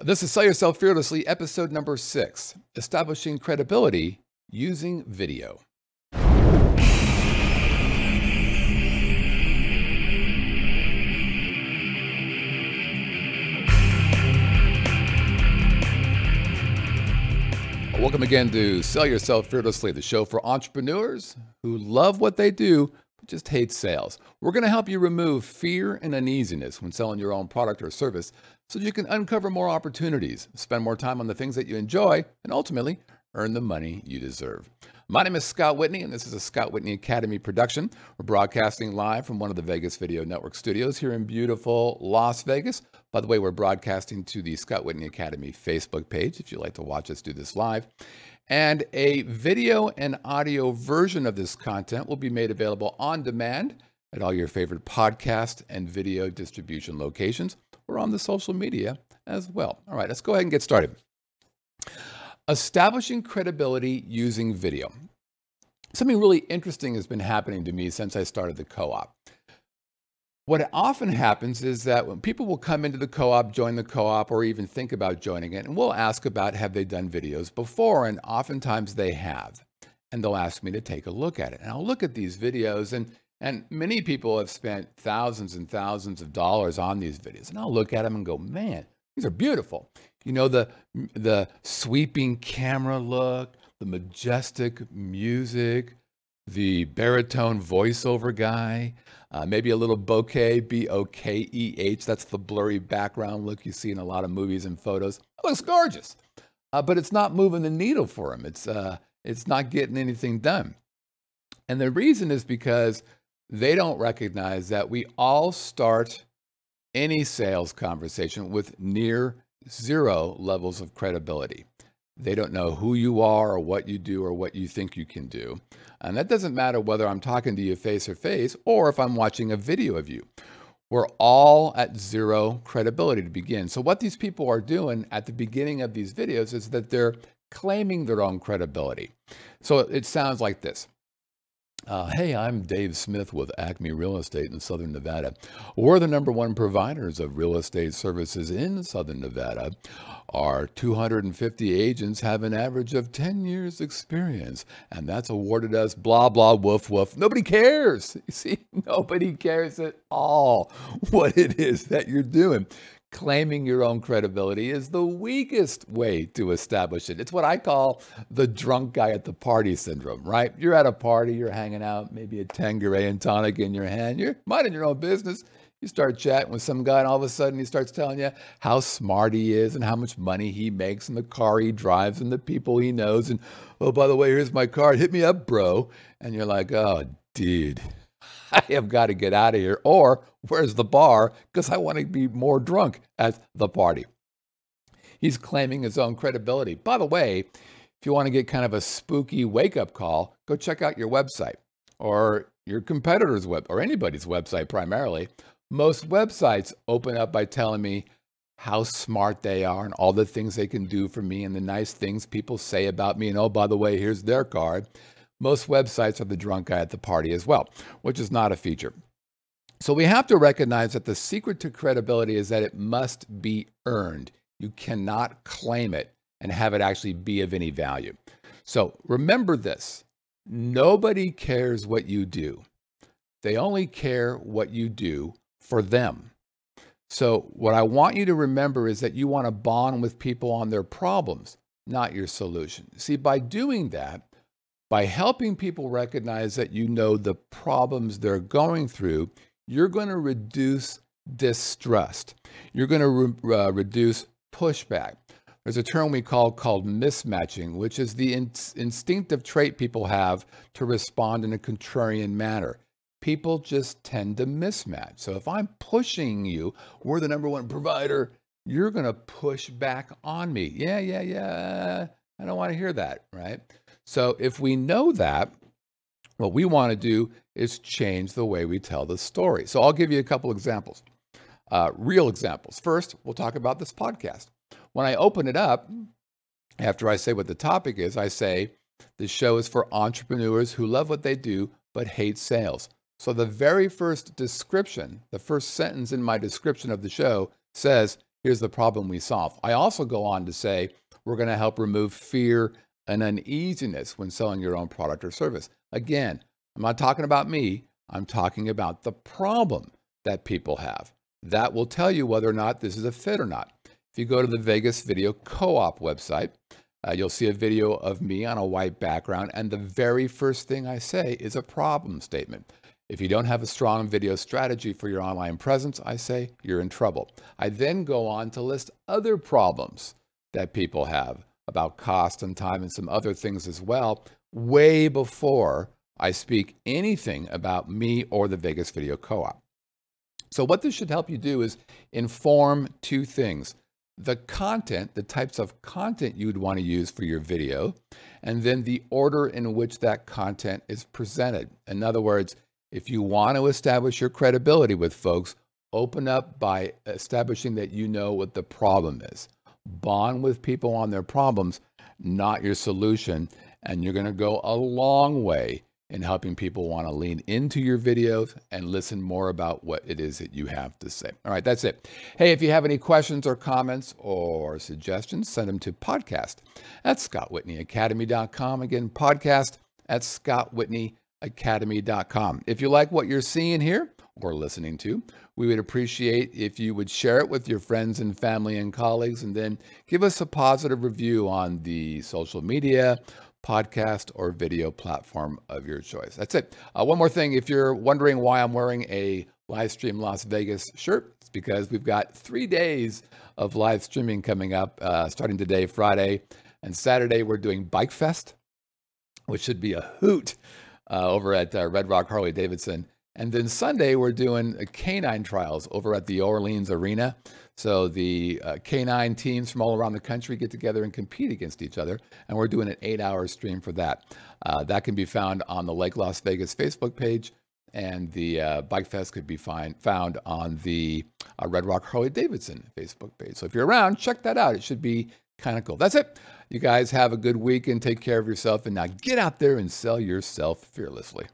This is Sell Yourself Fearlessly, episode number six Establishing Credibility Using Video. Welcome again to Sell Yourself Fearlessly, the show for entrepreneurs who love what they do just hates sales. We're going to help you remove fear and uneasiness when selling your own product or service so you can uncover more opportunities, spend more time on the things that you enjoy, and ultimately earn the money you deserve. My name is Scott Whitney, and this is a Scott Whitney Academy production. We're broadcasting live from one of the Vegas Video Network studios here in beautiful Las Vegas. By the way, we're broadcasting to the Scott Whitney Academy Facebook page if you'd like to watch us do this live. And a video and audio version of this content will be made available on demand at all your favorite podcast and video distribution locations or on the social media as well. All right, let's go ahead and get started. Establishing credibility using video. Something really interesting has been happening to me since I started the co op. What often happens is that when people will come into the co op, join the co op, or even think about joining it, and we'll ask about have they done videos before, and oftentimes they have. And they'll ask me to take a look at it. And I'll look at these videos, and, and many people have spent thousands and thousands of dollars on these videos. And I'll look at them and go, man, these are beautiful. You know, the, the sweeping camera look, the majestic music, the baritone voiceover guy, uh, maybe a little bokeh, B O K E H. That's the blurry background look you see in a lot of movies and photos. It looks gorgeous, uh, but it's not moving the needle for him. It's, uh, it's not getting anything done. And the reason is because they don't recognize that we all start any sales conversation with near zero levels of credibility. They don't know who you are or what you do or what you think you can do. And that doesn't matter whether I'm talking to you face to face or if I'm watching a video of you. We're all at zero credibility to begin. So, what these people are doing at the beginning of these videos is that they're claiming their own credibility. So, it sounds like this uh, hey, I'm Dave Smith with Acme Real Estate in Southern Nevada. We're the number one providers of real estate services in Southern Nevada. Our 250 agents have an average of 10 years experience, and that's awarded us blah, blah, woof, woof. Nobody cares. You see, nobody cares at all what it is that you're doing claiming your own credibility is the weakest way to establish it. It's what I call the drunk guy at the party syndrome, right? You're at a party, you're hanging out, maybe a Tanqueray and tonic in your hand, you're minding your own business. You start chatting with some guy, and all of a sudden he starts telling you how smart he is and how much money he makes and the car he drives and the people he knows. And oh, by the way, here's my card. Hit me up, bro. And you're like, oh, dude, I have got to get out of here. Or where's the bar? Because I want to be more drunk at the party. He's claiming his own credibility. By the way, if you want to get kind of a spooky wake up call, go check out your website or your competitor's web or anybody's website primarily. Most websites open up by telling me how smart they are and all the things they can do for me and the nice things people say about me. And oh, by the way, here's their card. Most websites are the drunk guy at the party as well, which is not a feature. So we have to recognize that the secret to credibility is that it must be earned. You cannot claim it and have it actually be of any value. So remember this nobody cares what you do, they only care what you do for them. So, what I want you to remember is that you want to bond with people on their problems, not your solution. See, by doing that, by helping people recognize that you know the problems they're going through, you're going to reduce distrust. You're going to re- uh, reduce pushback. There's a term we call called mismatching, which is the in- instinctive trait people have to respond in a contrarian manner. People just tend to mismatch. So if I'm pushing you, we're the number one provider, you're going to push back on me. Yeah, yeah, yeah. I don't want to hear that, right? So if we know that, what we want to do is change the way we tell the story. So I'll give you a couple examples, uh, real examples. First, we'll talk about this podcast. When I open it up, after I say what the topic is, I say, this show is for entrepreneurs who love what they do but hate sales. So the very first description, the first sentence in my description of the show says, here's the problem we solve. I also go on to say we're going to help remove fear and uneasiness when selling your own product or service. Again, I'm not talking about me, I'm talking about the problem that people have. That will tell you whether or not this is a fit or not. If you go to the Vegas Video Co op website, uh, you'll see a video of me on a white background, and the very first thing I say is a problem statement. If you don't have a strong video strategy for your online presence, I say you're in trouble. I then go on to list other problems that people have about cost and time and some other things as well, way before I speak anything about me or the Vegas Video Co op. So, what this should help you do is inform two things the content, the types of content you would want to use for your video, and then the order in which that content is presented. In other words, if you want to establish your credibility with folks, open up by establishing that you know what the problem is. Bond with people on their problems, not your solution, and you're going to go a long way in helping people want to lean into your videos and listen more about what it is that you have to say. All right, that's it. Hey, if you have any questions or comments or suggestions, send them to podcast at scottwhitneyacademy.com. Again, podcast at scottwhitneyacademy.com. If you like what you're seeing here or listening to, we would appreciate if you would share it with your friends and family and colleagues, and then give us a positive review on the social media podcast or video platform of your choice. That's it. Uh, one more thing if you're wondering why I'm wearing a Livestream Las Vegas shirt, it's because we've got three days of live streaming coming up uh, starting today, Friday, and Saturday. We're doing Bike Fest, which should be a hoot uh, over at uh, Red Rock Harley Davidson. And then Sunday, we're doing canine trials over at the Orleans Arena. So the uh, canine teams from all around the country get together and compete against each other, and we're doing an eight-hour stream for that. Uh, that can be found on the Lake Las Vegas Facebook page, and the uh, Bike Fest could be find, found on the uh, Red Rock Harley Davidson Facebook page. So if you're around, check that out. It should be kind of cool. That's it. You guys have a good week and take care of yourself. And now get out there and sell yourself fearlessly.